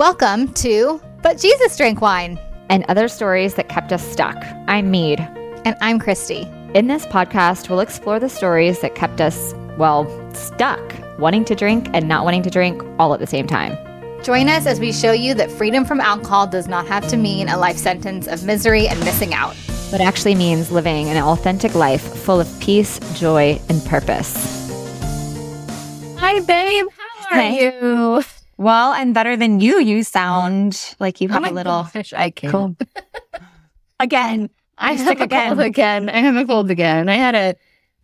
Welcome to But Jesus Drank Wine. and other stories that kept us stuck. I'm Mead. And I'm Christy. In this podcast, we'll explore the stories that kept us, well, stuck, wanting to drink and not wanting to drink all at the same time. Join us as we show you that freedom from alcohol does not have to mean a life sentence of misery and missing out. But actually means living an authentic life full of peace, joy, and purpose. Hi, babe. How are Hey. you? Well, I'm better than you. You sound like you have a little gosh, I can't. cold. Again. I Sick again. again. I have a cold again. I had a,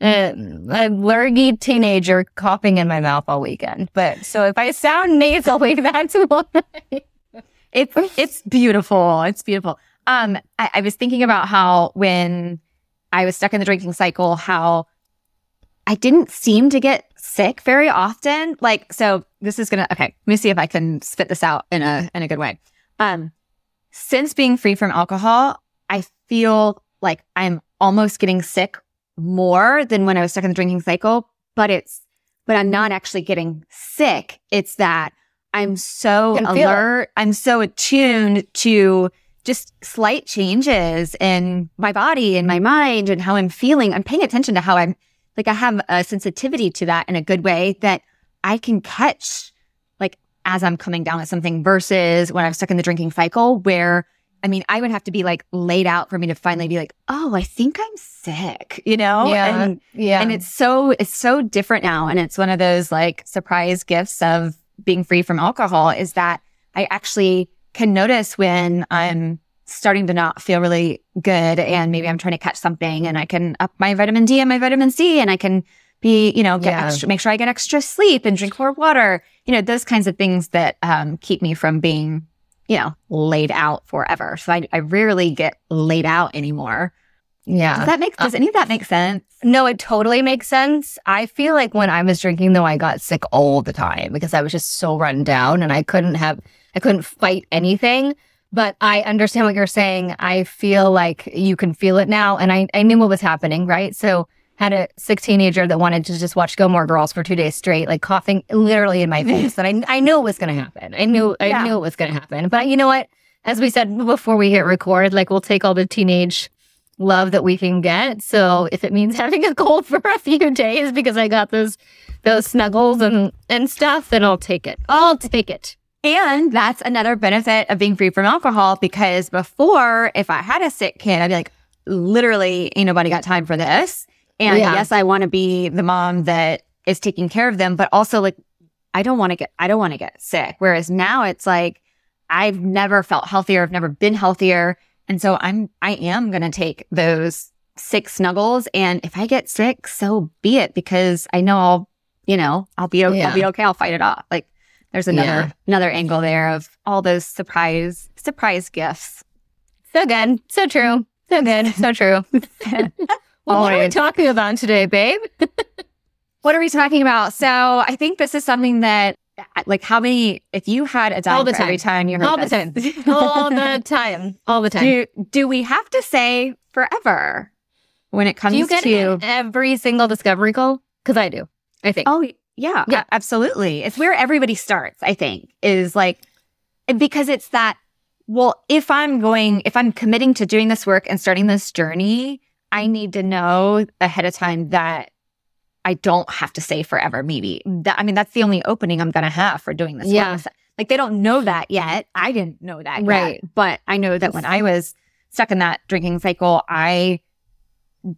a, a lurgy teenager coughing in my mouth all weekend. But so if I sound nasally, that's why. It's it's beautiful. It's beautiful. Um, I, I was thinking about how when I was stuck in the drinking cycle, how I didn't seem to get sick very often. Like, so this is gonna okay. Let me see if I can spit this out in a in a good way. Um, since being free from alcohol, I feel like I'm almost getting sick more than when I was stuck in the drinking cycle. But it's but I'm not actually getting sick. It's that I'm so Can feel it. alert. I'm so attuned to just slight changes in my body and my mind and how I'm feeling. I'm paying attention to how I'm like I have a sensitivity to that in a good way that I can catch like as I'm coming down with something versus when I'm stuck in the drinking cycle where I mean I would have to be like laid out for me to finally be like, oh, I think I'm sick, you know? yeah. And yeah. and it's so it's so different now and it's one of those like surprise gifts of being free from alcohol is that i actually can notice when i'm starting to not feel really good and maybe i'm trying to catch something and i can up my vitamin d and my vitamin c and i can be you know get Yeah. extra make sure i get extra sleep and drink more water you know those kinds of things that um, keep me from being you know laid out forever so i, I rarely get laid out anymore yeah. does that make does any of that make sense No, it totally makes sense. I feel like when I was drinking, though, I got sick all the time because I was just so run down and I couldn't have, I couldn't fight anything. But I understand what you're saying. I feel like you can feel it now. And I, I knew what was happening, right? So, had a sick teenager that wanted to just watch Gilmore Girls for two days straight, like coughing literally in my face. And I, I knew it was going to happen. I knew, I Yeah. knew it was going to happen. But you know what? As we said before we hit record, like we'll take all the teenage love that we can get. So if it means having a cold for a few days because I got those those snuggles and and stuff, then I'll take it. I'll take it. And that's another benefit of being free from alcohol because before, if I had a sick kid, I'd be like, literally, ain't nobody got time for this. And Yeah. yes, I want to be the mom that is taking care of them, but also like, I don't want to get, I don't want to get sick. Whereas now it's like, I've never felt healthier. I've never been healthier. And so I'm, I am going to take those sick snuggles. And if I get sick, so be it because I know I'll, you know, I'll be, okay. Yeah. I'll be okay. I'll fight it off. Like, there's another Yeah. another angle there of all those surprise surprise gifts. So good. So true. So good. So true. well, All what are we talking about today, babe? What are we talking about? So I think this is something that uh, like how many if you had a dime All the for every time you heard All the this, time. All the time. All the time. do do we have to say forever when it comes Do you get to every single discovery call? Because I do. I think. Oh yeah, Yeah. absolutely. It's where everybody starts, I think, is like because it's that well, if I'm going if I'm committing to doing this work and starting this journey, I need to know ahead of time that I don't have to say forever maybe. That I mean that's the only opening I'm going to have for doing this. Yeah. work. Like they don't know that yet. I didn't know that yet. Right. But I know that when I was stuck in that drinking cycle, I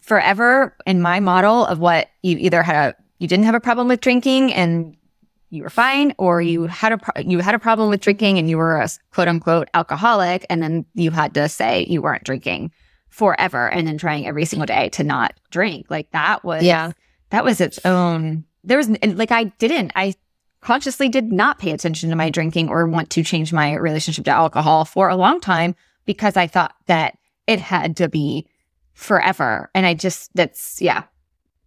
forever in my model of what you either had a you didn't have a problem with drinking and you were fine or you had a pro- you had a problem with drinking and you were a quote unquote alcoholic and then you had to say you weren't drinking forever and then trying every single day to not drink like that was Yeah. that was its own there was like i didn't i consciously did not pay attention to my drinking or want to change my relationship to alcohol for a long time because i thought that it had to be forever and i just that's yeah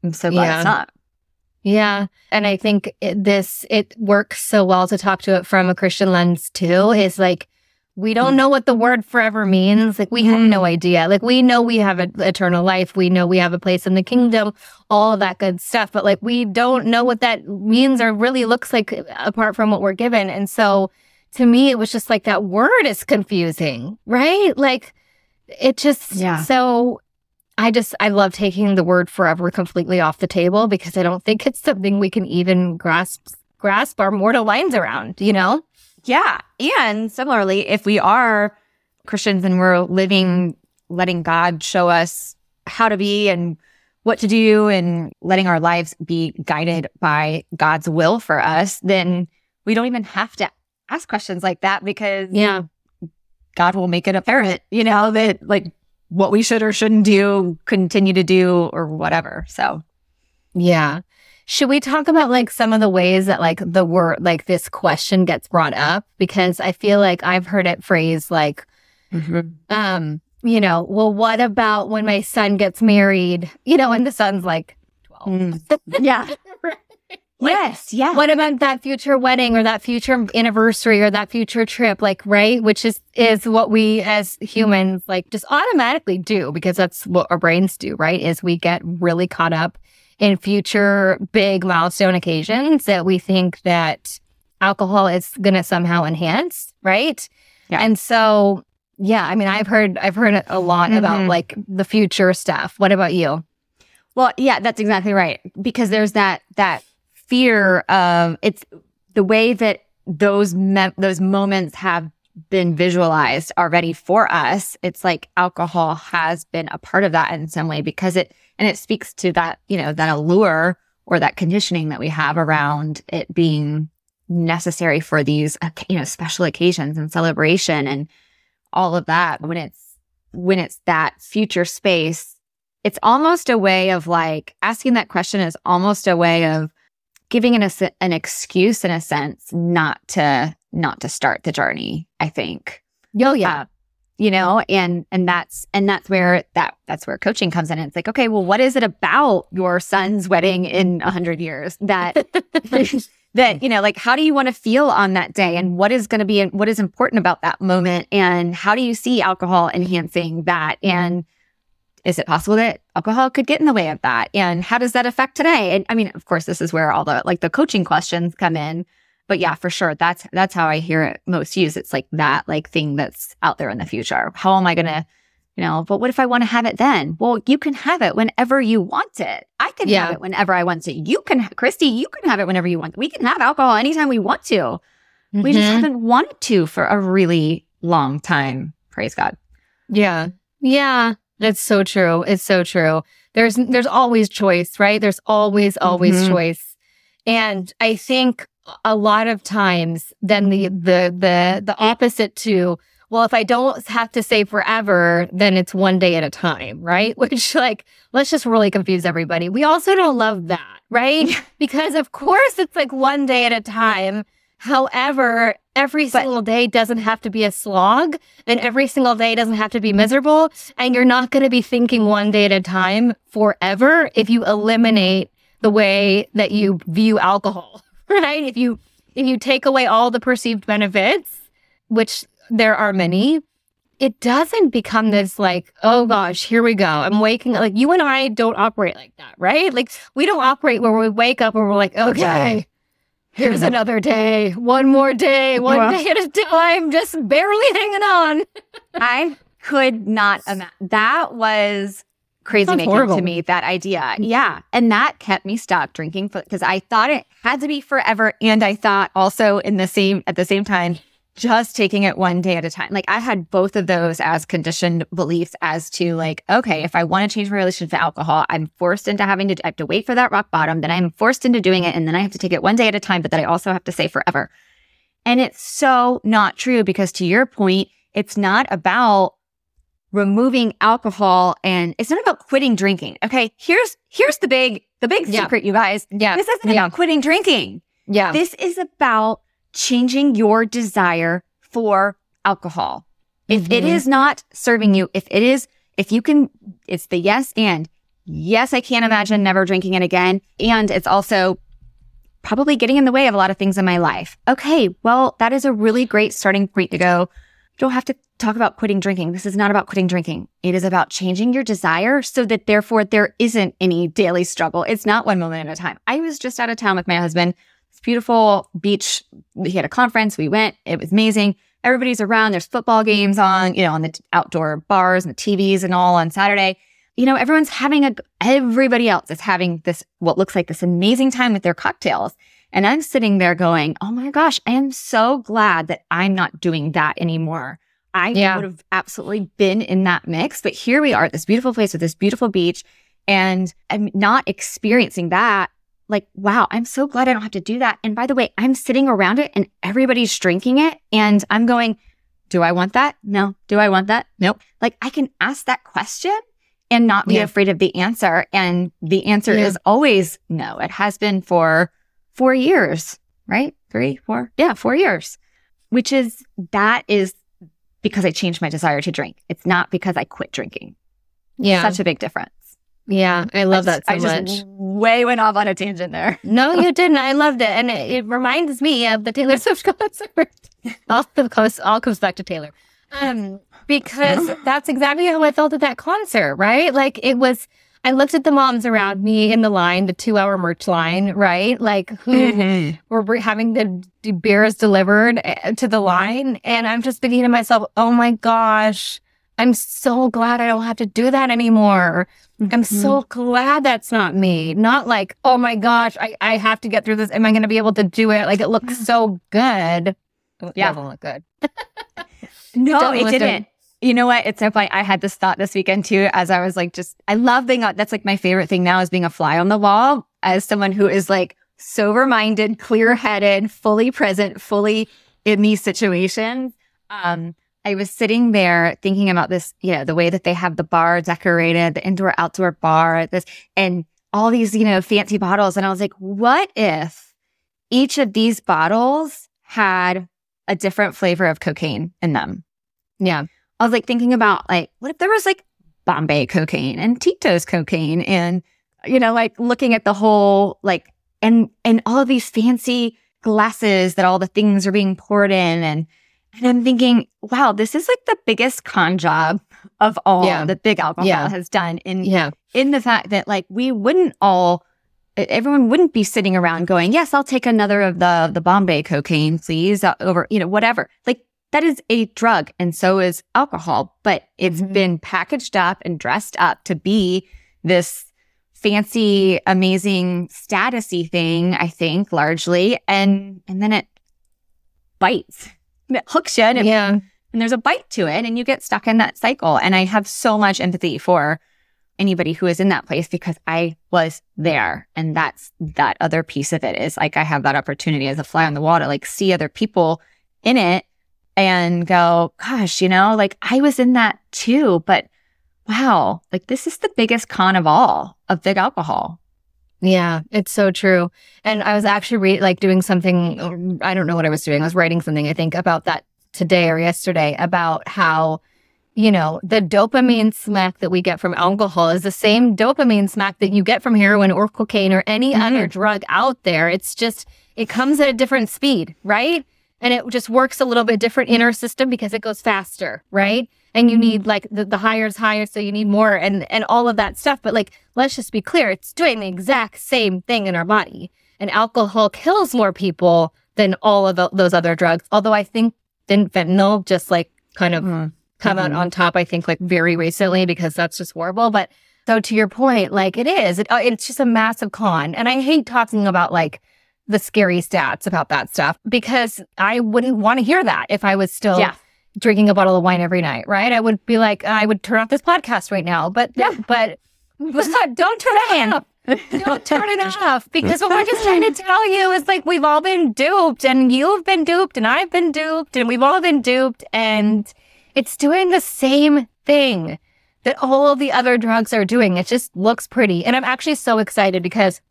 i'm so glad Yeah. it's not Yeah. And I think it, this, it works so well to talk to it from a Christian lens too. Is like, we don't mm. know what the word forever means. Like, we have mm-hmm. no idea. Like, we know we have an eternal life. We know we have a place in the kingdom, all that good stuff. But like, we don't know what that means or really looks like apart from what we're given. And so, to me, it was just like that word is confusing, right? Like it just, Yeah. so I just, I love taking the word forever completely off the table because I don't think it's something we can even grasp, grasp our mortal minds around, you know? Yeah. And similarly, if we are Christians and we're living, letting God show us how to be and what to do and letting our lives be guided by God's will for us, then we don't even have to ask questions like that because Yeah. God will make it apparent, you know, that like what we should or shouldn't do, continue to do, or whatever. So, Yeah. Should we talk about like some of the ways that like the word, like this question gets brought up? Because I feel like I've heard it phrased like, um, you know, well, what about when my son gets married? You know, and the son's like 12. yeah. Like, yes. Yeah. What about that future wedding or that future anniversary or that future trip? Like, right? Which is, is what we as humans like just automatically do because that's what our brains do, right? Is we get really caught up in future big milestone occasions that we think that alcohol is going to somehow enhance, right? Yeah. And so, yeah, I mean, I've heard, I've heard a lot about Mhm. like the future stuff. What about you? Well, yeah, that's exactly right. Because there's that that fear of it's the way that those me- those moments have been visualized already for us. It's like alcohol has been a part of that in some way because it and it speaks to that you know that allure or that conditioning that we have around it being necessary for these you know special occasions and celebration and all of that when it's when it's that future space it's almost a way of like asking that question is almost a way of giving an, an excuse in a sense not to not to start the journey i think. Oh, yeah. Uh, you know and and that's and that's where that that's where coaching comes in. It's like okay well what is it about your son's wedding in 100 years that that you know like how do you want to feel on that day? And what is going to be what is important about that moment? And how do you see alcohol enhancing that? And is it possible that alcohol could get in the way of that? And how does that affect today? And i mean of course this is where all the like the coaching questions come in. But yeah for sure that's that's how i hear it most used. It's like that like thing that's out there in the future. How am i going to you know but what if i want to have it then? Well you can have it whenever you want it. I can Yeah. have it whenever i want to. You can christy you can have it whenever you want. We can have alcohol anytime we want to. We just Mhm. haven't wanted to for a really long time. Praise god. Yeah. Yeah. That's so true. It's so true. There's there's always choice, right? There's always always Mhm. choice. And I think a lot of times then the the the the opposite to well if I don't have to say forever then it's one day at a time, right? Which like let's just really confuse everybody. We also don't love that, right? because of course it's like one day at a time. However, every But- single day doesn't have to be a slog and every single day doesn't have to be miserable. And you're not going to be thinking one day at a time forever if you eliminate the way that you view alcohol, right? If you if you take away all the perceived benefits, which there are many, it doesn't become this like, oh gosh, here we go. I'm waking up. like you and I don't operate like that, right? Like we don't operate where we wake up and we're like, okay, here's another day, one more day, one Well- day at a time, just barely hanging on. I could not imagine. That was crazy making horrible. to me, that idea. Yeah. And that kept me stopped drinking because I thought it had to be forever. And I thought also in the same, at the same time, just taking it one day at a time. Like I had both of those as conditioned beliefs as to like, okay, if I want to change my relationship to alcohol, I'm forced into having to, I have to wait for that rock bottom. Then I'm forced into doing it. And then I have to take it one day at a time, but then I also have to say forever. And it's so not true because to your point, it's not about removing alcohol and it's not about quitting drinking. Okay. Here's, here's the big, the big Yeah. secret, you guys. Yeah. This isn't Yeah. about quitting drinking. Yeah. This is about changing your desire for alcohol. If it Mhm. is not serving you, if it is, if you can, it's the yes and yes, I can't imagine never drinking it again. And it's also probably getting in the way of a lot of things in my life. Okay, well, that is a really great starting point to go. You don't have to talk about quitting drinking. This is not about quitting drinking. It is about changing your desire so that therefore there isn't any daily struggle. It's not one moment at a time. I was just out of town with my husband this beautiful beach. We had a conference. We went. It was amazing. Everybody's around. There's football games on, you know, on the outdoor bars and the TVs and all on Saturday. You know, everyone's having a, everybody else is having this, what looks like this amazing time with their cocktails. And I'm sitting there going, oh my gosh, I am so glad that I'm not doing that anymore. I Yeah. would have absolutely been in that mix. But here we are at this beautiful place with this beautiful beach. And I'm not experiencing that. Like, wow, I'm so glad I don't have to do that. And by the way, I'm sitting around it and everybody's drinking it. And I'm going, do I want that? No. Do I want that? Nope. Like, I can ask that question and not be Yeah. afraid of the answer. And the answer Yeah. is always no. It has been for four years, right? Three, four. Yeah, four years, which is that is because I changed my desire to drink. It's not because I quit drinking. Yeah. Such a big difference. Yeah. I love I that just- so I much. just way went off on a tangent there. No, you didn't. I loved it. And it, it reminds me of the Taylor Swift concert. all, comes, all comes back to Taylor. Um, because that's exactly how I felt at that concert, right? Like it was, I looked at the moms around me in the line, the two hour merch line, right? Like who were having the d- beers delivered eh, to the line. And I'm just thinking to myself, oh my gosh, I'm so glad I don't have to do that anymore. I'm so glad that's not me. Not like, oh my gosh, I, I have to get through this. Am I going to be able to do it? Like it looks so good. It Yeah. doesn't look good. No, Don't it didn't. You know what? It's so funny. I had this thought this weekend too, as I was like, just, I love being, a, that's like my favorite thing now is being a fly on the wall as someone who is like sober minded, clear headed, fully present, fully in these situations. Um, I was sitting there thinking about this, you know, the way that they have the bar decorated, the indoor outdoor bar, this, and all these, you know, fancy bottles. And I was like, what if each of these bottles had a different flavor of cocaine in them? Yeah. I was like thinking about like, what if there was like Bombay cocaine and Tito's cocaine and, you know, like looking at the whole, like, and, and all of these fancy glasses that all the things are being poured in. And, and I'm thinking, wow, this is like the biggest con job of all Yeah. that big alcohol Yeah. has done in, Yeah. in the fact that like we wouldn't all, everyone wouldn't be sitting around going, yes, I'll take another of the, the Bombay cocaine, please, uh, over, you know, whatever. Like that is a drug and so is alcohol, but it's Mhm. been packaged up and dressed up to be this fancy, amazing statusy thing, I think largely. And, and then it bites, hooks you and, Yeah. and there's a bite to it and you get stuck in that cycle. And I have so much empathy for anybody who is in that place because I was there. And that's that other piece of it is like I have that opportunity as a fly on the wall to like see other people in it and go, gosh, you know, like I was in that too, but wow, like this is the biggest con of all of big alcohol. Yeah, it's so true. And I was actually re- like doing something. I don't know what I was doing. I was writing something. I think about that today or yesterday about how, you know, the dopamine smack that we get from alcohol is the same dopamine smack that you get from heroin or cocaine or any Mhm. other drug out there. It's just it comes at a different speed, right? And it just works a little bit different in our system because it goes faster, right? And you need like the, the higher is higher, so you need more and and all of that stuff. But like, let's just be clear, it's doing the exact same thing in our body. And alcohol kills more people than all of tho- those other drugs. Although I think didn't fentanyl just like kind of come out Mhm. on top, I think like very recently because that's just horrible. But so to your point, like it is, it, uh, it's just a massive con. And I hate talking about like the scary stats about that stuff because I wouldn't want to hear that if I was still Yeah. drinking a bottle of wine every night, right? I would be like, I would turn off this podcast right now. But Yeah. but, but don't turn it off. Don't turn it off because what we're just trying to tell you is like we've all been duped and you've been duped and I've been duped and we've all been duped and it's doing the same thing that all the other drugs are doing. It just looks pretty. And I'm actually so excited because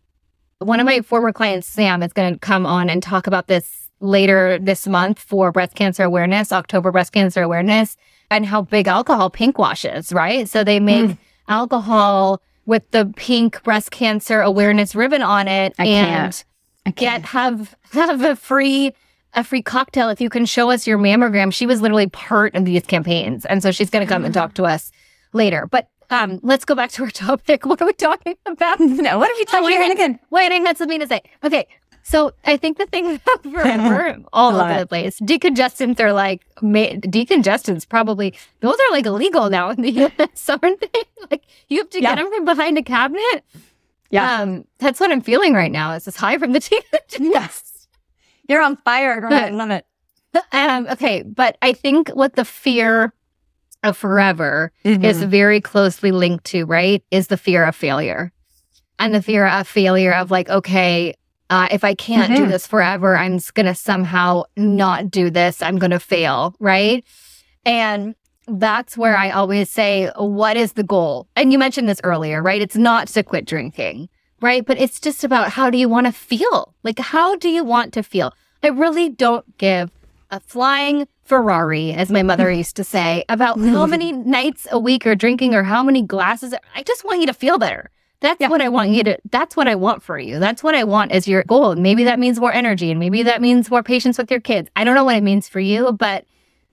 one of my former clients, Sam, is going to come on and talk about this later this month for breast cancer awareness, October breast cancer awareness, and how big alcohol pink washes, right? So they make mm. alcohol with the pink breast cancer awareness ribbon on it I and can't. I can't. have have a free a free cocktail if you can show us your mammogram. She was literally part of these campaigns. And so she's gonna come and talk to us later. But um let's go back to our topic. What are we talking about? no, what have you Oh, about wait, you wait, again? Wait, I had something to say. Okay. So I think the thing about forever, all over the place, decongestants are like, ma- decongestants probably, those are like illegal now in the US, aren't they? Like you have to Yeah. get them from behind a cabinet. Yeah. Um, that's what I'm feeling right now is this high from the decongestants. Yes. You're on fire. I love it. Um, okay, but I think what the fear of forever Mm-hmm. is very closely linked to, right? Is the fear of failure. And the fear of failure of like, okay, uh, if I can't do Mhm. this forever, I'm going to somehow not do this. I'm going to fail, right? And that's where I always say, what is the goal? And you mentioned this earlier, right? It's not to quit drinking, right? But it's just about how do you want to feel? Like, how do you want to feel? I really don't give a flying Ferrari, as my mother used to say, about how many nights a week you're drinking or how many glasses. I just want you to feel better. That's what I want you to, that's what I want for you. That's what I want as your goal. Maybe that means more energy and maybe that means more patience with your kids. I don't know what it means for you, but,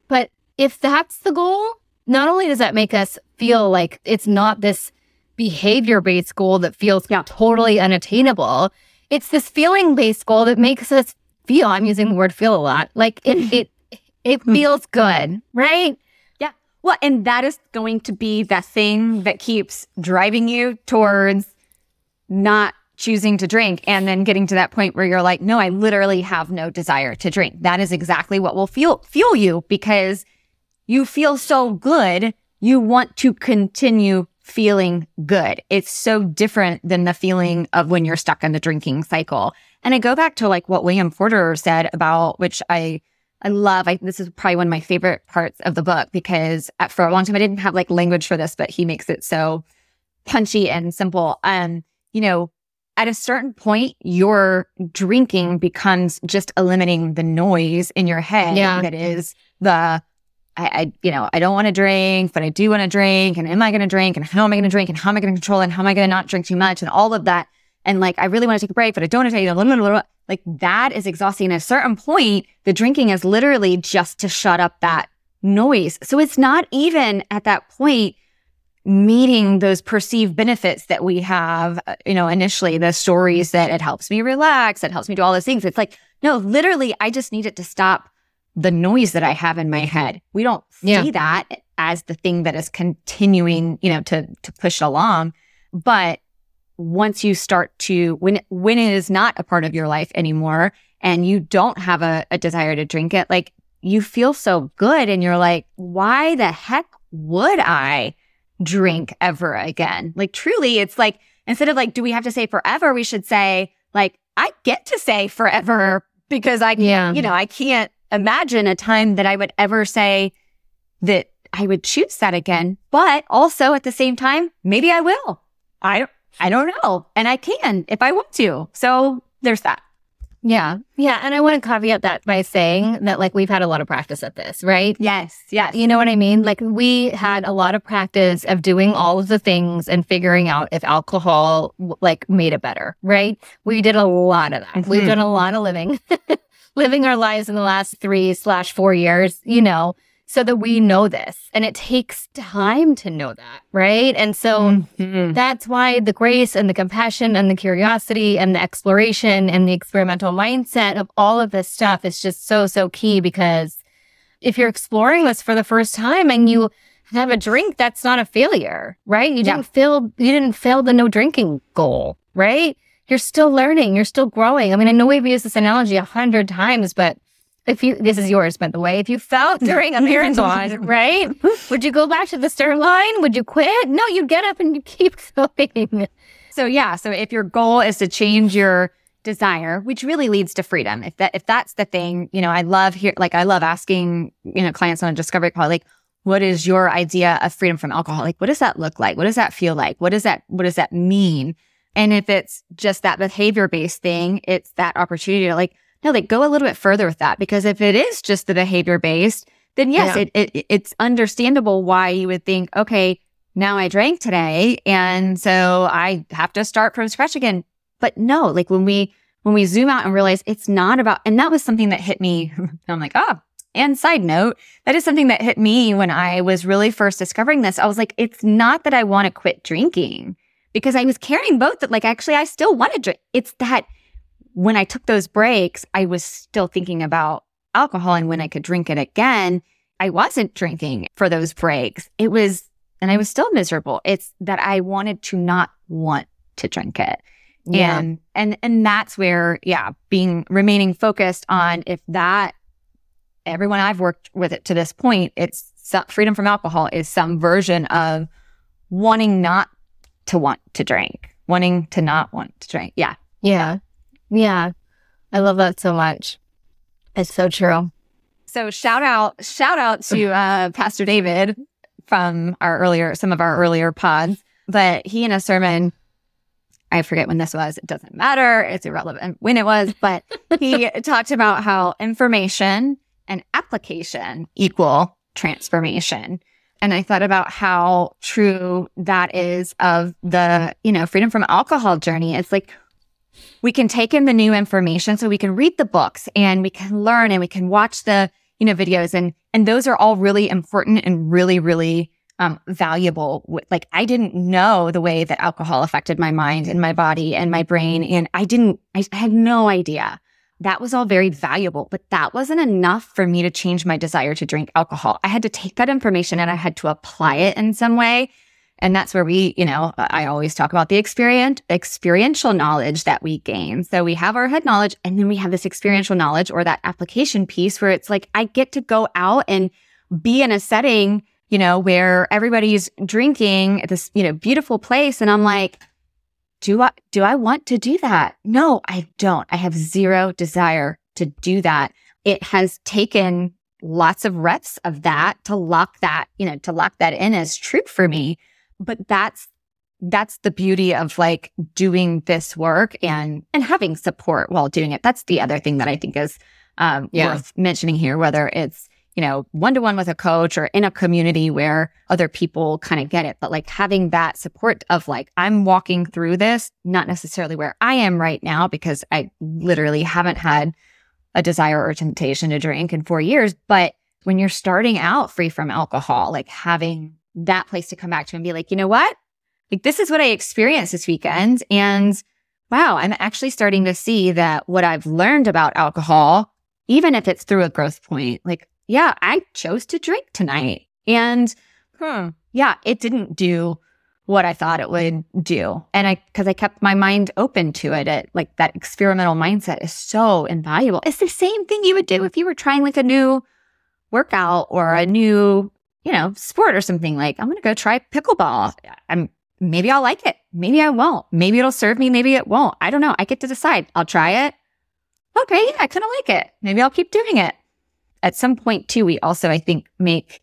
but if that's the goal, not only does that make us feel like it's not this behavior based goal that feels Yeah. totally unattainable, it's this feeling based goal that makes us feel. I'm using the word feel a lot. Like it, it, it feels good, right? Yeah. Well, and that is going to be the thing that keeps driving you towards not choosing to drink and then getting to that point where you're like, no, I literally have no desire to drink. That is exactly what will fuel fuel you because you feel so good. You want to continue feeling good. It's so different than the feeling of when you're stuck in the drinking cycle. And I go back to like what William Porter said about which I I love. I, this is probably one of my favorite parts of the book because at, for a long time I didn't have like language for this, but he makes it so punchy and simple. Um, you know, at a certain point, your drinking becomes just eliminating the noise in your head Yeah. that is the I, I you know, I don't want to drink, but I do want to drink. And am I going to drink? And how am I going to drink? And how am I going to control? And how am I going to not drink too much? And all of that. And like, I really want to take a break, but I don't want to take blah. Like that is exhausting. At a certain point, the drinking is literally just to shut up that noise. So it's not even at that point meeting those perceived benefits that we have, uh, you know, initially the stories that it helps me relax, it helps me do all those things. It's like, no, literally, I just need it to stop the noise that I have in my head. We don't see Yeah. that as the thing that is continuing, you know, to to push along. But once you start to when when it is not a part of your life anymore and you don't have a, a desire to drink it, like you feel so good and you're like, why the heck would I drink ever again? Like truly, it's like instead of like, do we have to say forever? We should say, like, I get to say forever because I Yeah. you know, I can't imagine a time that I would ever say that I would choose that again. But also at the same time, maybe I will. I don't I don't know. And I can if I want to. So there's that. Yeah. Yeah. And I want to caveat that by saying that, like, we've had a lot of practice at this, right? Yes. Yes. You know what I mean? Like, we had a lot of practice of doing all of the things and figuring out if alcohol, like, made it better, right? We did a lot of that. We've Mhm. done a lot of living, living our lives in the last three slash four years, you know, so that we know this. And it takes time to know that, right? And so, Mhm. that's why the grace and the compassion and the curiosity and the exploration and the experimental mindset of all of this stuff is just so, so key because if you're exploring this for the first time and you have a drink, that's not a failure, right? You Yeah. didn't fail, you didn't fail the no drinking goal, right? You're still learning, you're still growing. I mean, I know we've used this analogy a hundred times, but if you, this is yours, by the way, if you fell during a marathon, right? Would you go back to the start line? Would you quit? No, you get up and you keep going. So yeah, so if your goal is to change your desire, which really leads to freedom, if that if that's the thing, you know, I love here like I love asking, you know, clients on a discovery call, like, what is your idea of freedom from alcohol? Like, what does that look like? What does that feel like? What does that what does that mean? And if it's just that behavior based thing, it's that opportunity to like, no, like go a little bit further with that. Because if it is just the behavior based, then yes, Yeah. it, it it's understandable why you would think, okay, now I drank today, and so I have to start from scratch again. But no, like when we when we zoom out and realize it's not about, and that was something that hit me. I'm like, oh. And side note, that is something that hit me when I was really first discovering this. I was like, it's not that I want to quit drinking because I was carrying both that, like, actually, I still want to drink. It's that when I took those breaks, I was still thinking about alcohol and when I could drink it again. I wasn't drinking for those breaks. It was, and I was still miserable. It's that I wanted to not want to drink it. Yeah. And, and, and that's where, yeah, being, remaining focused on if that, everyone I've worked with it to this point, it's some, freedom from alcohol is some version of wanting not to want to drink, wanting to not want to drink. Yeah. Yeah. Yeah. I love that so much. It's so true. So shout out, shout out to uh, Pastor David from our earlier, some of our earlier pods. But he in a sermon, I forget when this was. It doesn't matter. It's irrelevant when it was. But he talked about how information and application equal transformation. And I thought about how true that is of the, you know, freedom from alcohol journey. It's like we can take in the new information so we can read the books and we can learn and we can watch the, you know, videos and and those are all really important and really really um, valuable. Like I didn't know the way that alcohol affected my mind and my body and my brain and I didn't I had no idea. That was all very valuable, but that wasn't enough for me to change my desire to drink alcohol. I had to take that information and I had to apply it in some way. And that's where we, you know, I always talk about the experience, experiential knowledge that we gain. So we have our head knowledge and then we have this experiential knowledge or that application piece where it's like, I get to go out and be in a setting, you know, where everybody's drinking at this, you know, beautiful place. And I'm like, do I, do I want to do that? No, I don't. I have zero desire to do that. It has taken lots of reps of that to lock that, you know, to lock that in as true for me. But that's, that's the beauty of like doing this work and, and having support while doing it. That's the other thing that I think is, um, Yeah. worth mentioning here, whether it's, you know, one to one with a coach or in a community where other people kind of get it. But like having that support of like, I'm walking through this, not necessarily where I am right now, because I literally haven't had a desire or temptation to drink in four years. But when you're starting out free from alcohol, like having that place to come back to and be like, you know what? Like, this is what I experienced this weekend. And wow, I'm actually starting to see that what I've learned about alcohol, even if it's through a growth point, like, yeah, I chose to drink tonight. And hmm, yeah, it didn't do what I thought it would do. And I, cause I kept my mind open to it. It like that experimental mindset is so invaluable. It's the same thing you would do if you were trying like a new workout or a new, you know, sport or something like, I'm going to go try pickleball. I'm, maybe I'll like it. Maybe I won't. Maybe it'll serve me. Maybe it won't. I don't know. I get to decide. I'll try it. Okay. Yeah. I kind of like it. Maybe I'll keep doing it. At some point too, we also, I think, make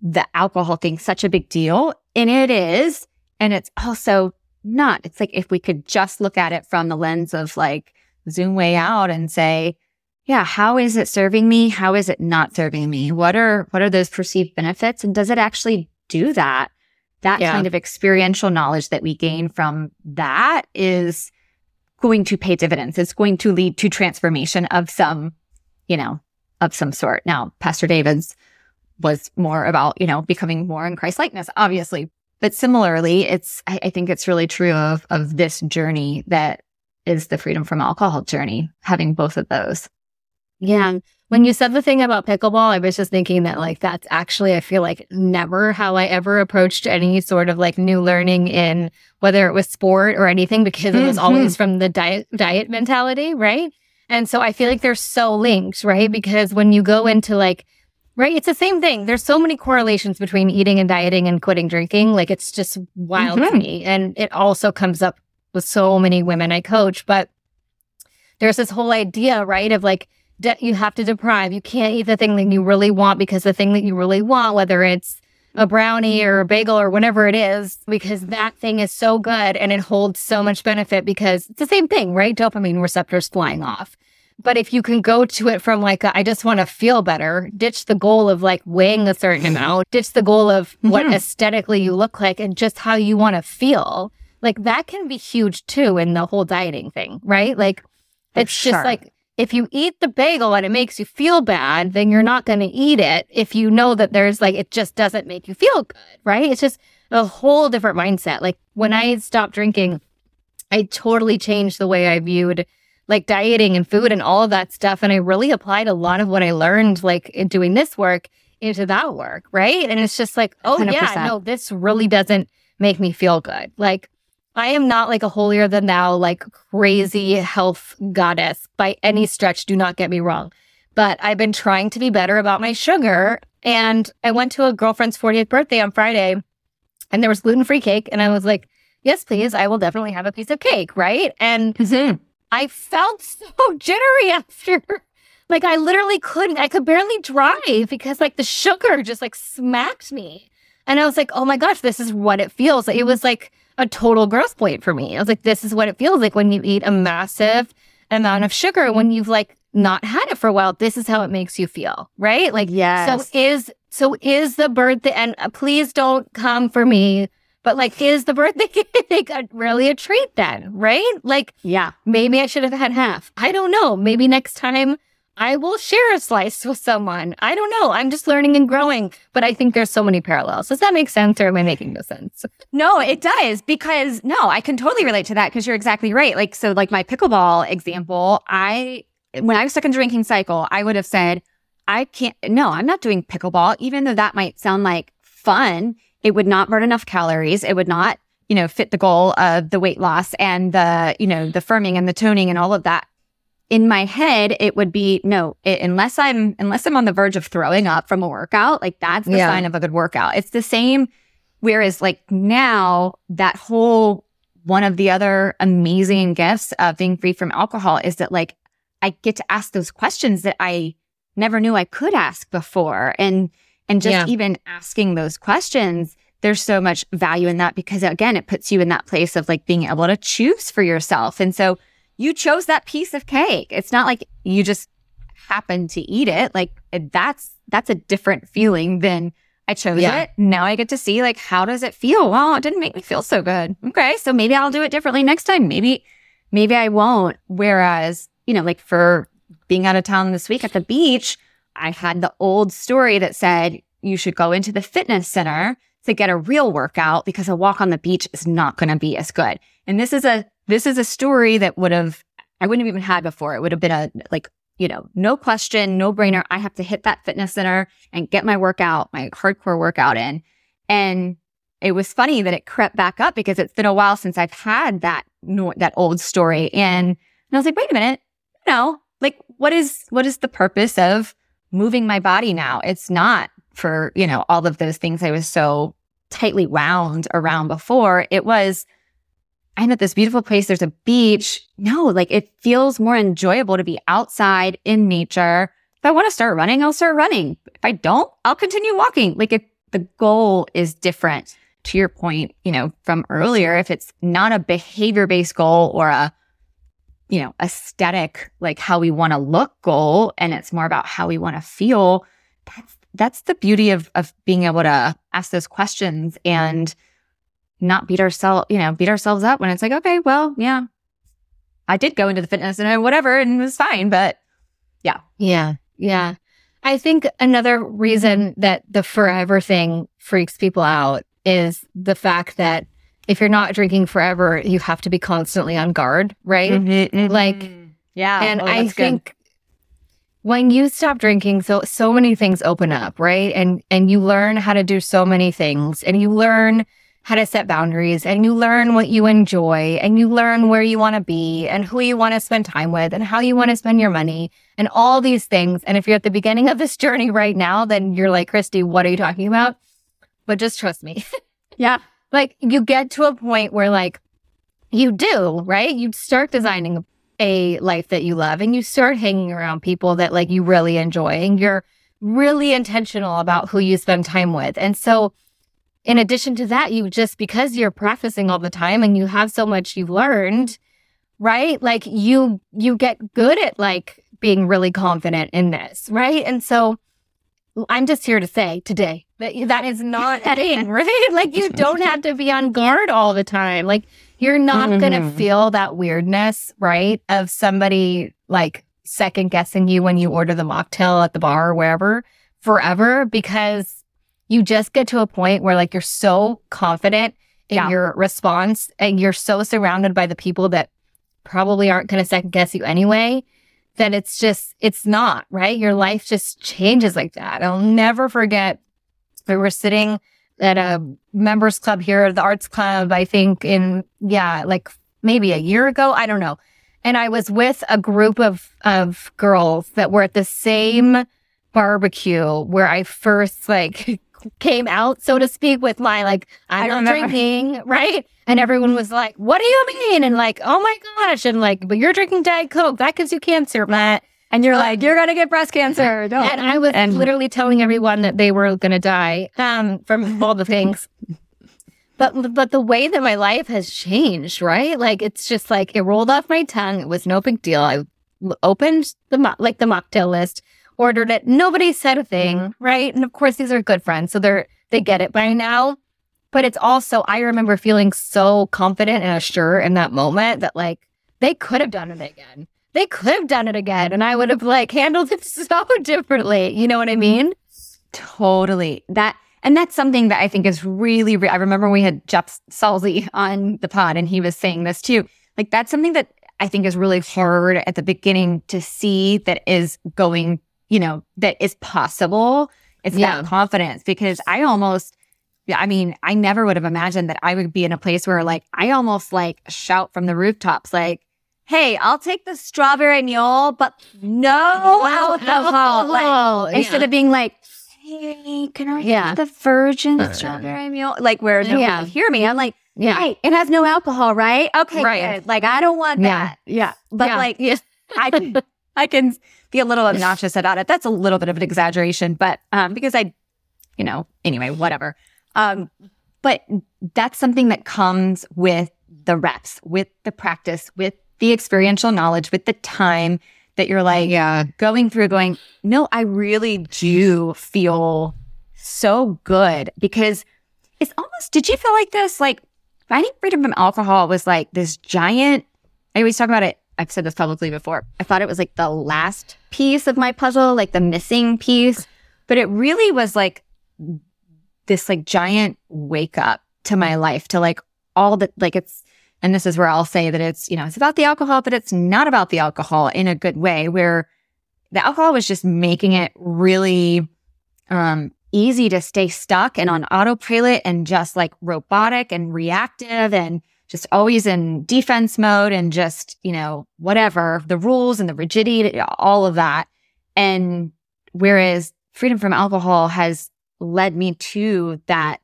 the alcohol thing such a big deal. And it is. And it's also not. It's like if we could just look at it from the lens of like zoom way out and say, yeah, how is it serving me? How is it not serving me? What are what are those perceived benefits? And does it actually do that? That Yeah. kind of experiential knowledge that we gain from that is going to pay dividends. It's going to lead to transformation of some, you know, of some sort. Now, Pastor David's was more about, you know, becoming more in Christ likeness, obviously. But similarly, it's I, I think it's really true of of this journey that is the freedom from alcohol journey, having both of those. Yeah. When you said the thing about pickleball, I was just thinking that like that's actually I feel like never how I ever approached any sort of like new learning in whether it was sport or anything because it was Mhm. always from the diet diet mentality, right? And so I feel like they're so linked, right? Because when you go into like right, it's the same thing. There's so many correlations between eating and dieting and quitting drinking. Like it's just wild to Mhm. me. And it also comes up with so many women I coach, but there's this whole idea, right, of like de- you have to deprive. You can't eat the thing that you really want because the thing that you really want, whether it's a brownie or a bagel or whatever it is, because that thing is so good and it holds so much benefit because it's the same thing, right? Dopamine receptors flying off. But if you can go to it from like, a, I just want to feel better, ditch the goal of like weighing a certain amount, ditch the goal of what Mhm. aesthetically you look like and just how you want to feel, like that can be huge too in the whole dieting thing, right? Like, it's sure. just like if you eat the bagel and it makes you feel bad, then you're not going to eat it if you know that there's like, it just doesn't make you feel good, right? It's just a whole different mindset. Like when I stopped drinking, I totally changed the way I viewed like dieting and food and all of that stuff. And I really applied a lot of what I learned, like in doing this work into that work. Right. And it's just like, oh, 100%. yeah, no, this really doesn't make me feel good. Like, I am not like a holier than thou, like crazy health goddess by any stretch. Do not get me wrong. But I've been trying to be better about my sugar. And I went to a girlfriend's 40th birthday on Friday and there was gluten free cake. And I was like, yes, please, I will definitely have a piece of cake. Right. And mm-hmm. I felt so jittery after. Like I literally couldn't, I could barely drive because like the sugar just like smacked me. And I was like, oh my gosh, this is what it feels. It was like a total growth point for me. I was like, this is what it feels like when you eat a massive amount of sugar when you've like not had it for a while. This is how it makes you feel, right? Like, yes. So is so is the birthday, and uh, please don't come for me, but like, is the birthday cake really a treat then, right? Like, yeah, maybe I should have had half. I don't know. Maybe next time I will share a slice with someone. I don't know. I'm just learning and growing, but I think there's so many parallels. Does that make sense or am I making no sense? No, it does because no, I can totally relate to that because you're exactly right. Like, so like my pickleball example, I, when I was stuck in drinking cycle, I would have said, I can't, no, I'm not doing pickleball, even though that might sound like fun. It would not burn enough calories. It would not, you know, fit the goal of the weight loss and the, you know, the firming and the toning and all of that in my head, it would be no, it, unless I'm unless I'm on the verge of throwing up from a workout, like that's the yeah. sign of a good workout. It's the same. Whereas like now, that whole one of the other amazing gifts of being free from alcohol is that like I get to ask those questions that I never knew I could ask before. And and just yeah. even asking those questions, there's so much value in that because again, it puts you in that place of like being able to choose for yourself. And so you chose that piece of cake. It's not like you just happened to eat it. Like that's that's a different feeling than I chose yeah. it. Now I get to see like how does it feel? Well, it didn't make me feel so good. Okay, so maybe I'll do it differently next time. Maybe maybe I won't. Whereas, you know, like for being out of town this week at the beach, I had the old story that said you should go into the fitness center to get a real workout because a walk on the beach is not going to be as good. And this is a this is a story that would have, I wouldn't have even had before. It would have been a, like, you know, no question, no brainer. I have to hit that fitness center and get my workout, my hardcore workout in. And it was funny that it crept back up because it's been a while since I've had that, that old story. And, and I was like, wait a minute, no, like what is, what is the purpose of moving my body now? It's not for, you know, all of those things I was so tightly wound around before. It was, I'm at this beautiful place. There's a beach. No, like it feels more enjoyable to be outside in nature. If I want to start running, I'll start running. If I don't, I'll continue walking. Like if the goal is different to your point, you know, from earlier, if it's not a behavior based goal or a, you know, aesthetic, like how we want to look goal, and it's more about how we want to feel, that's, that's the beauty of, of being able to ask those questions and, not beat ourselves, you know, beat ourselves up when it's like, okay, well, yeah, I did go into the fitness and whatever, and it was fine. But yeah. Yeah. Yeah. I think another reason that the forever thing freaks people out is the fact that if you're not drinking forever, you have to be constantly on guard, right? Mm-hmm, mm-hmm. Like, yeah. And oh, I think good. when you stop drinking, so so many things open up, right? And and you learn how to do so many things, and you learn how to set boundaries and you learn what you enjoy and you learn where you want to be and who you want to spend time with and how you want to spend your money and all these things. And if you're at the beginning of this journey right now, then you're like, Christy, what are you talking about? But just trust me. yeah. Like you get to a point where like you do, right? You start designing a life that you love and you start hanging around people that like you really enjoy and you're really intentional about who you spend time with. And so in addition to that, you just because you're practicing all the time and you have so much you've learned, right? Like you you get good at like being really confident in this, right? And so I'm just here to say today that that is not a thing, right? Like you don't have to be on guard all the time. Like you're not mm-hmm. going to feel that weirdness, right? Of somebody like second guessing you when you order the mocktail at the bar or wherever forever because you just get to a point where like you're so confident in yeah. your response and you're so surrounded by the people that probably aren't going to second guess you anyway, that it's just, it's not, right? Your life just changes like that. I'll never forget we were sitting at a members club here at the arts club, I think in, yeah, like maybe a year ago. I don't know. And I was with a group of, of girls that were at the same barbecue where I first like came out, so to speak, with my like, I'm not drinking, right? And everyone was like, what do you mean? And like, oh my gosh. And like, but you're drinking Diet Coke. That gives you cancer, Matt. And you're like, you're gonna get breast cancer. Don't. And I was And- literally telling everyone that they were gonna die um, from all the things. But but the way that my life has changed, right? Like it's just like it rolled off my tongue. It was no big deal. I opened the mo- like the mocktail list, ordered it. Nobody said a thing, mm-hmm. right? And of course, these are good friends, so they're they get it by now. But it's also I remember feeling so confident and assured in that moment that like they could have done it again. They could have done it again, and I would have like handled it so differently. You know what I mean? Totally. That and that's something that I think is really. Re- I remember we had Jeff Salzy on the pod, and he was saying this too. Like that's something that I think is really hard at the beginning to see that is going. You know that is possible. It's Yeah. that confidence because I almost, I mean, I never would have imagined that I would be in a place where like I almost like shout from the rooftops like, "Hey, I'll take the strawberry mule, but no alcohol." Like, Oh, instead of being like, "Hey, can I Yeah. have the virgin strawberry mule?" Like where no Yeah. hear me, I'm like, yeah, "Hey, it has no alcohol, right? Okay, Right. good. Like I don't want Yeah. that. Yeah, but Yeah. like I can, I can be a little obnoxious about it. That's a little bit of an exaggeration, but um, because I, you know, anyway, whatever. Um, but that's something that comes with the reps, with the practice, with the experiential knowledge, with the time that you're like yeah, going through going, no, I really do feel so good because it's almost, did you feel like this? Like finding freedom from alcohol was like this giant, I always talk about it. I've said this publicly before. I thought it was like the last piece of my puzzle, like the missing piece, but it really was like this like giant wake up to my life to like all the, like it's, and this is where I'll say that it's, you know, it's about the alcohol, but it's not about the alcohol in a good way where the alcohol was just making it really um easy to stay stuck and on autopilot and just like robotic and reactive and just always in defense mode and just, you know, whatever, the rules and the rigidity, all of that. And whereas freedom from alcohol has led me to that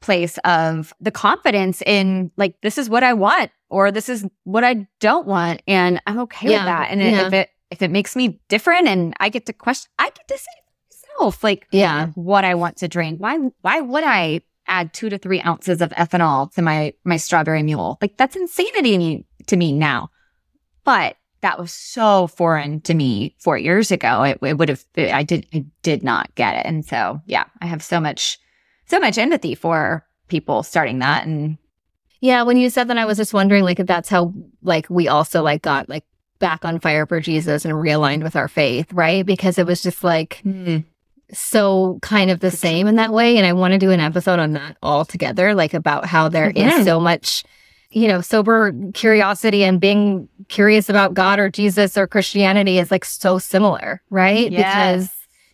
place of the confidence in like this is what I want or this is what I don't want and I'm okay Yeah, with that and yeah. if it if it makes me different and I get to question I get to say myself like yeah, what I want to drink why why would I add 2 to 3 ounces of ethanol to my my strawberry mule like that's insanity to me, now but that was so foreign to me 4 years ago it, it would have I did I did not get it and so yeah I have so much so much empathy for people starting that and yeah. When you said that, I was just wondering, like, if that's how, like, we also like got like back on fire for Jesus and realigned with our faith, right? Because it was just like hmm. So kind of the same in that way. And I want to do an episode on that altogether, like about how there is Mhm. so much, you know, sober curiosity and being curious about God or Jesus or Christianity is like so similar, right? Yes. Because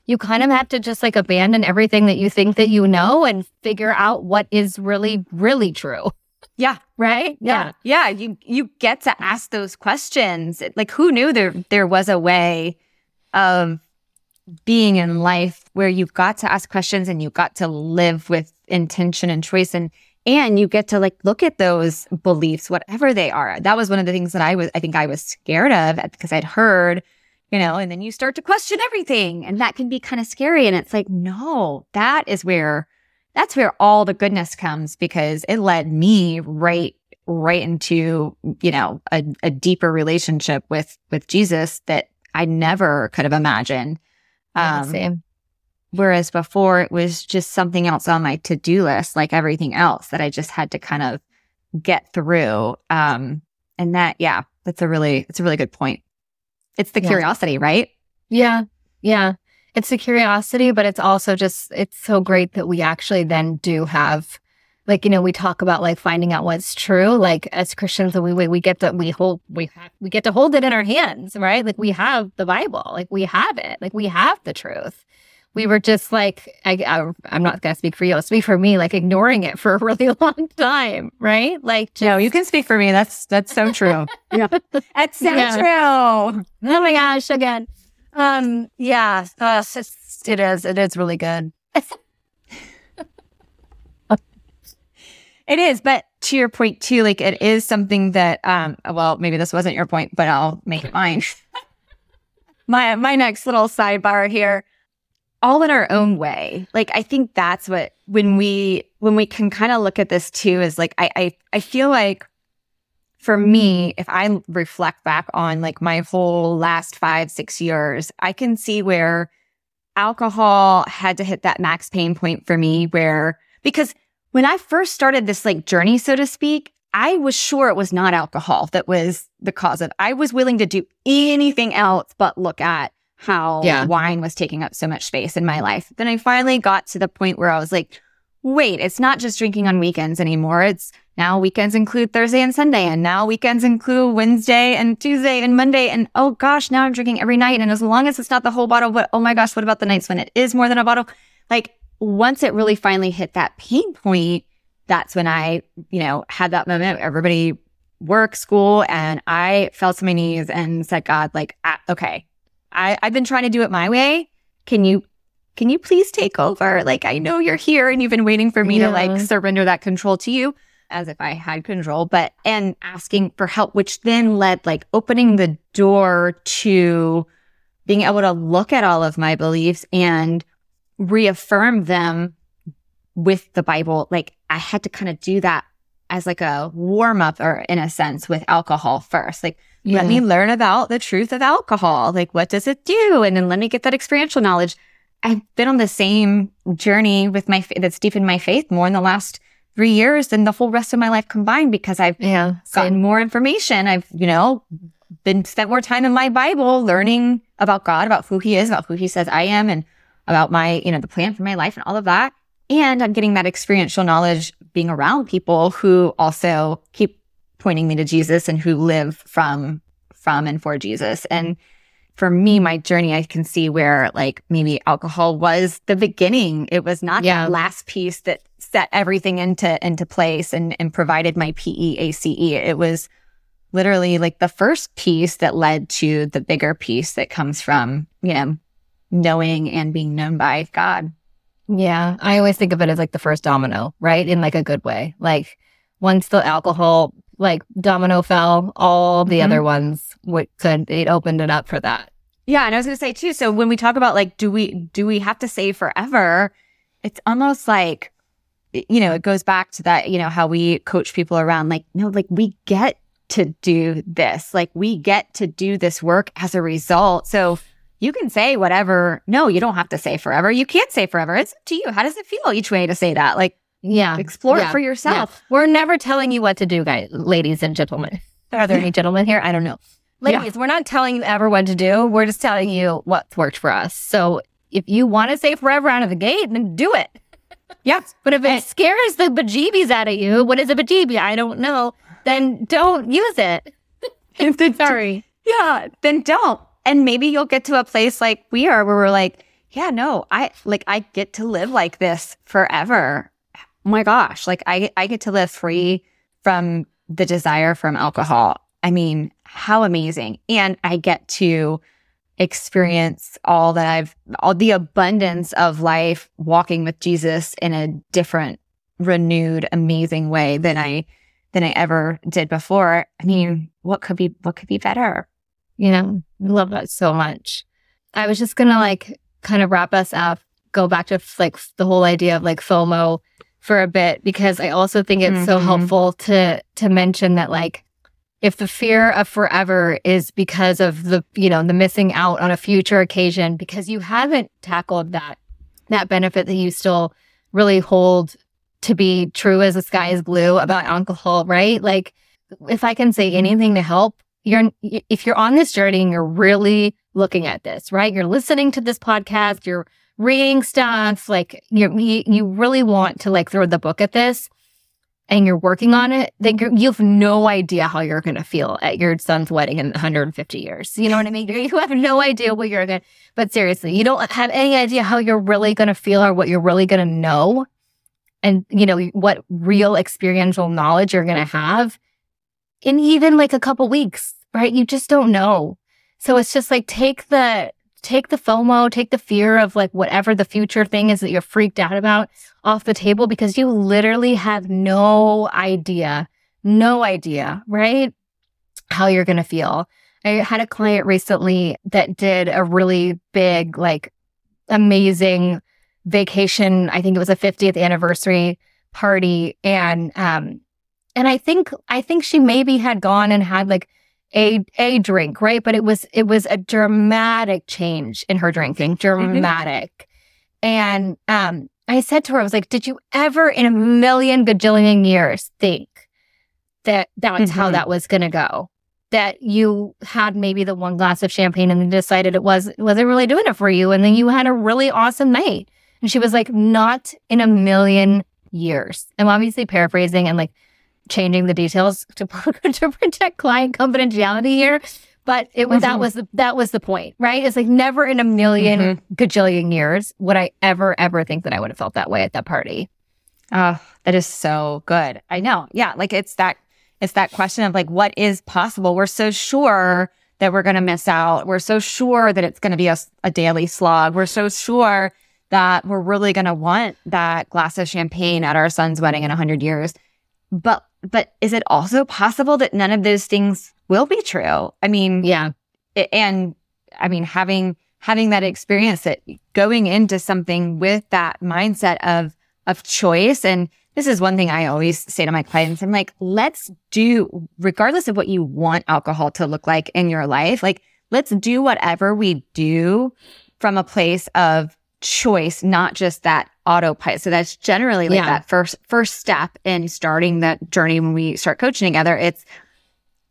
you kind of have to just like abandon everything that you think that you know and figure out what is really, really true. Yeah. Right? Yeah. Yeah. You you get to ask those questions. Like who knew there there was a way of being in life where you've got to ask questions and you got to live with intention and choice and and you get to like look at those beliefs, whatever they are. That was one of the things that I was I think I was scared of because I'd heard, you know, and then you start to question everything. And that can be kind of scary. And it's like, no, that is where that's where all the goodness comes because it led me right right into you know a, a deeper relationship with with jesus that i never could have imagined Yeah, um, same. whereas before it was just something else on my to-do list like everything else that i just had to kind of get through um and that yeah that's a really it's a really good point it's the Yeah. curiosity right Yeah. Yeah. It's the curiosity, but it's also just, it's so great that we actually then do have like you know we talk about like finding out what's true like as christians we we, we get to we hold we have we get to hold it in our hands right? Like we have the bible like we have it like we have the truth. We were just like I, I am not gonna speak for you I'll speak for me like ignoring it for a really long time right? Like just, no you can speak for me. That's that's so true. Yeah. That's so yeah. true. Oh my gosh again. Um yeah uh, it's, it is it is really good It is, but to your point too, like it is something that um well, maybe this wasn't your point, but I'll make it mine. my my next little sidebar here. All in our own way. Like I think that's what when we when we can kind of look at this too is like I, I I feel like for me, if I reflect back on like my whole last five, six years, I can see where alcohol had to hit that max pain point for me where because when I first started this like journey, so to speak, I was sure it was not alcohol that was the cause of. I was willing to do anything else but look at how yeah. wine was taking up so much space in my life. Then I finally got to the point where I was like, wait, it's not just drinking on weekends anymore. It's now weekends include Thursday and Sunday, and now weekends include Wednesday and Tuesday and Monday. And oh gosh, now I'm drinking every night. And as long as it's not the whole bottle, but oh my gosh, what about the nights when it is more than a bottle? Like once it really finally hit that pain point, that's when I, you know, had that moment. Everybody work, school, and I fell to my knees and said, God, like, okay, I, I've been trying to do it my way. Can you, can you please take over? Like, I know you're here and you've been waiting for me yeah. to like surrender that control to you as if I had control, but, and asking for help, which then led like opening the door to being able to look at all of my beliefs and reaffirm them with the Bible. Like I had to kind of do that as like a warm up or in a sense with alcohol first. Like yeah. let me learn about the truth of alcohol. Like what does it do? And then let me get that experiential knowledge. I've been on the same journey with my that's deepened my faith more in the last three years than the whole rest of my life combined because I've yeah, gotten more information. I've, you know, been spent more time in my Bible learning about God, about who he is, about who he says I am and about my, you know, the plan for my life and all of that. And I'm getting that experiential knowledge being around people who also keep pointing me to Jesus and who live from, from and for Jesus. And for me, my journey, I can see where like maybe alcohol was the beginning. It was not yeah. the last piece that set everything into, into place and, and provided my PEACE. It was literally like the first piece that led to the bigger piece that comes from, you know, knowing and being known by God. Yeah. I always think of it as like the first domino, right? In like a good way. Like once the alcohol like domino fell, all the mm-hmm. other ones would could it opened it up for that. Yeah, and I was gonna say too, so when we talk about like do we do we have to say forever, it's almost like you know, it goes back to that, you know, how we coach people around like, no, like we get to do this. Like we get to do this work as a result. So you can say whatever. No, you don't have to say forever. You can't say forever. It's up to you. How does it feel each way to say that? Like, yeah, explore yeah. it for yourself. Yeah. We're never telling you what to do, guys, ladies and gentlemen. Are there any gentlemen here? I don't know. Ladies, yeah. we're not telling you ever what to do. We're just telling you what's worked for us. So if you want to say forever out of the gate, then do it. Yeah. But if it scares the bejeebies out of you, what is a bejeebie? I don't know. Then don't use it. Sorry. Yeah, then don't. And maybe you'll get to a place like we are where we're like, yeah, no, I like I get to live like this forever. Oh my gosh, like I I get to live free from the desire from alcohol. I mean, how amazing. And I get to experience all that I've all the abundance of life walking with Jesus in a different renewed amazing way than I than I ever did before. I mean, what could be what could be better? You know, I love that so much. I was just gonna like kind of wrap us up, go back to like the whole idea of like FOMO for a bit because I also think it's mm-hmm. so helpful to to mention that like if the fear of forever is because of the you know the missing out on a future occasion because you haven't tackled that that benefit that you still really hold to be true as the sky is blue about alcohol right like if i can say anything to help you're if you're on this journey and you're really looking at this, right? You're listening to this podcast, you're reading stuff, like you you really want to like throw the book at this. and you're working on it, then you have no idea how you're going to feel at your son's wedding in 150 years. You know what I mean? You have no idea what you're going to, but seriously, you don't have any idea how you're really going to feel or what you're really going to know. And, you know, what real experiential knowledge you're going to have in even like a couple weeks, right? You just don't know. So it's just like take the, take the FOMO, take the fear of like whatever the future thing is that you're freaked out about off the table because you literally have no idea, no idea, right? How you're going to feel. I had a client recently that did a really big, like amazing vacation. I think it was a 50th anniversary party. And, um, and I think, I think she maybe had gone and had like a a drink, right? But it was it was a dramatic change in her drinking, Mm-hmm. dramatic. And um, I said to her, I was like, "Did you ever, in a million gajillion years, think that that's how Mhm. that was going to go? That you had maybe the one glass of champagne and then decided it was wasn't really doing it for you, and then you had a really awesome night." And she was like, "Not in a million years." I'm obviously paraphrasing and like changing the details to to protect client confidentiality here. But it was that Mhm. was the that was the point, right? It's like never in a 1000000 gajillion years would I ever ever think that I would have felt that way at that party. Oh, that is so good. I know. Yeah. Like it's that, it's that question of like, what is possible? We're so sure that we're going to miss out. We're so sure that it's going to be a daily slog. We're so sure that we're really going to want that glass of champagne at our son's wedding in a hundred years. But, but is it also possible that none of those things will be true? I mean, Yeah. it- and I mean, having having that experience that going into something with that mindset of of choice and this is one thing I always say to my clients. I'm like, let's do, regardless of what you want alcohol to look like in your life, like, let's do whatever we do from a place of choice, not just that autopilot. So that's generally like Yeah. that first, first step in starting that journey when we start coaching together. It's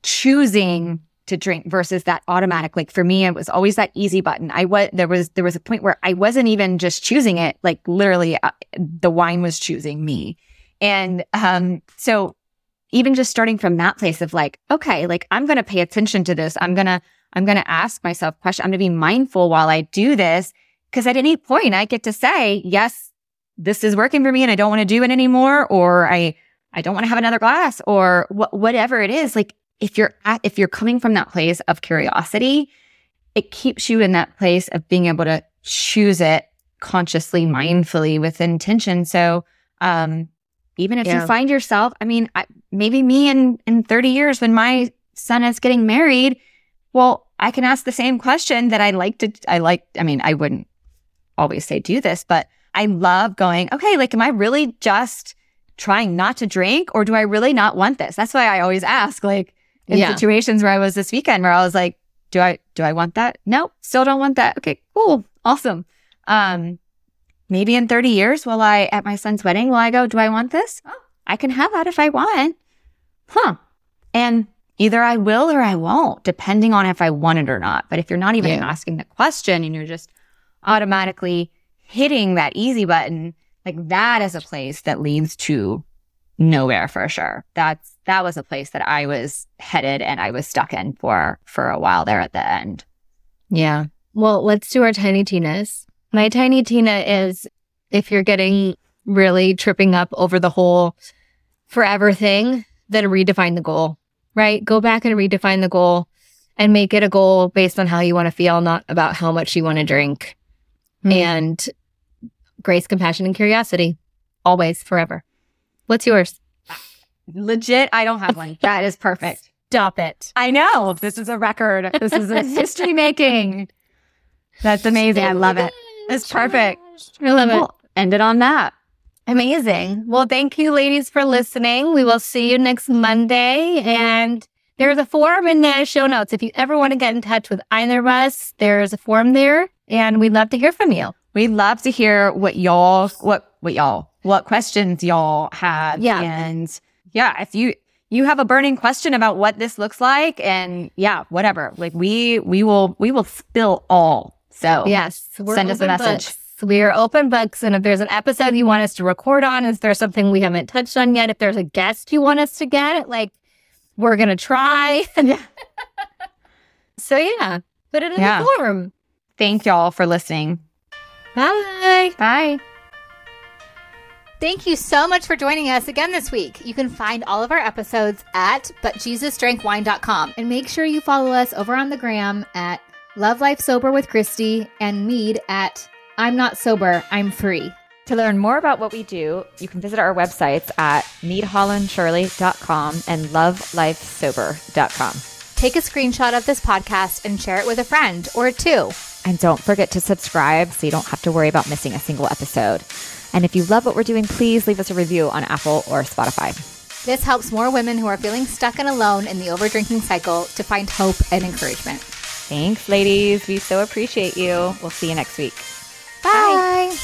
choosing to drink versus that automatic. Like for me, it was always that easy button. I was, there was, there was a point where I wasn't even just choosing it. Like literally uh, the wine was choosing me. And, um, so even just starting from that place of like, okay, like I'm going to pay attention to this. I'm going to, I'm going to ask myself questions. I'm going to be mindful while I do this. Cause at any point I get to say, yes, this is working for me and I don't want to do it anymore. Or I, I don't want to have another glass or wh- whatever it is. Like if you're at, if you're coming from that place of curiosity, it keeps you in that place of being able to choose it consciously, mindfully with intention. So, um, even if Yeah. you find yourself, I mean, I, maybe me in, in 30 years when my son is getting married, well, I can ask the same question that I like to, I like, I mean, I wouldn't always say do this, but I love going, okay, like, am I really just trying not to drink or do I really not want this? That's why I always ask, like, in Yeah. situations where I was this weekend where I was like, do I, do I want that? No, still don't want that. Okay, cool. Awesome. Um, maybe in 30 years, will I, at my son's wedding, will I go, do I want this? Oh, I can have that if I want. Huh. And either I will or I won't, depending on if I want it or not. But if you're not even Yeah. asking the question and you're just automatically hitting that easy button, like that is a place that leads to nowhere for sure. That's that was a place that I was headed and I was stuck in for for a while there at the end. Yeah. Well, let's do our tiny Tinas. My tiny Tina is if you're getting really tripping up over the whole forever thing, then redefine the goal, right? Go back and redefine the goal and make it a goal based on how you want to feel, not about how much you want to drink. Hmm. And grace, compassion, and curiosity, always, forever. What's yours? Legit, I don't have one. That is perfect. Stop it. I know. This is a record. This is a history making. That's amazing. I love it. It's perfect. I love it. We'll end it on that. Amazing. Well, thank you, ladies, for listening. We will see you next Monday. And there's a form in the show notes. If you ever want to get in touch with either of us, there's a form there, and we'd love to hear from you. We'd love to hear what y'all, what, what y'all, what questions y'all have. Yeah. And yeah, if you, you have a burning question about what this looks like and yeah, whatever, like we, we will, we will spill all. So Yes. Send us a message. books. We are open books. And if there's an episode you want us to record on, is there something we haven't touched on yet? If there's a guest you want us to get, like we're going to try. so yeah, put it in Yeah. the forum. Thank y'all for listening. Bye. Bye. Thank you so much for joining us again this week. You can find all of our episodes at butjesusdrankwine.com and make sure you follow us over on the gram at Love Life Sober with Christy and Mead at I'm Not Sober, I'm Free. To learn more about what we do, you can visit our websites at meethollandshirley.com and lovelifesober.com. Take a screenshot of this podcast and share it with a friend or two. And don't forget to subscribe so you don't have to worry about missing a single episode. And if you love what we're doing, please leave us a review on Apple or Spotify. This helps more women who are feeling stuck and alone in the overdrinking cycle to find hope and encouragement. Thanks, ladies. We so appreciate you. We'll see you next week. Bye.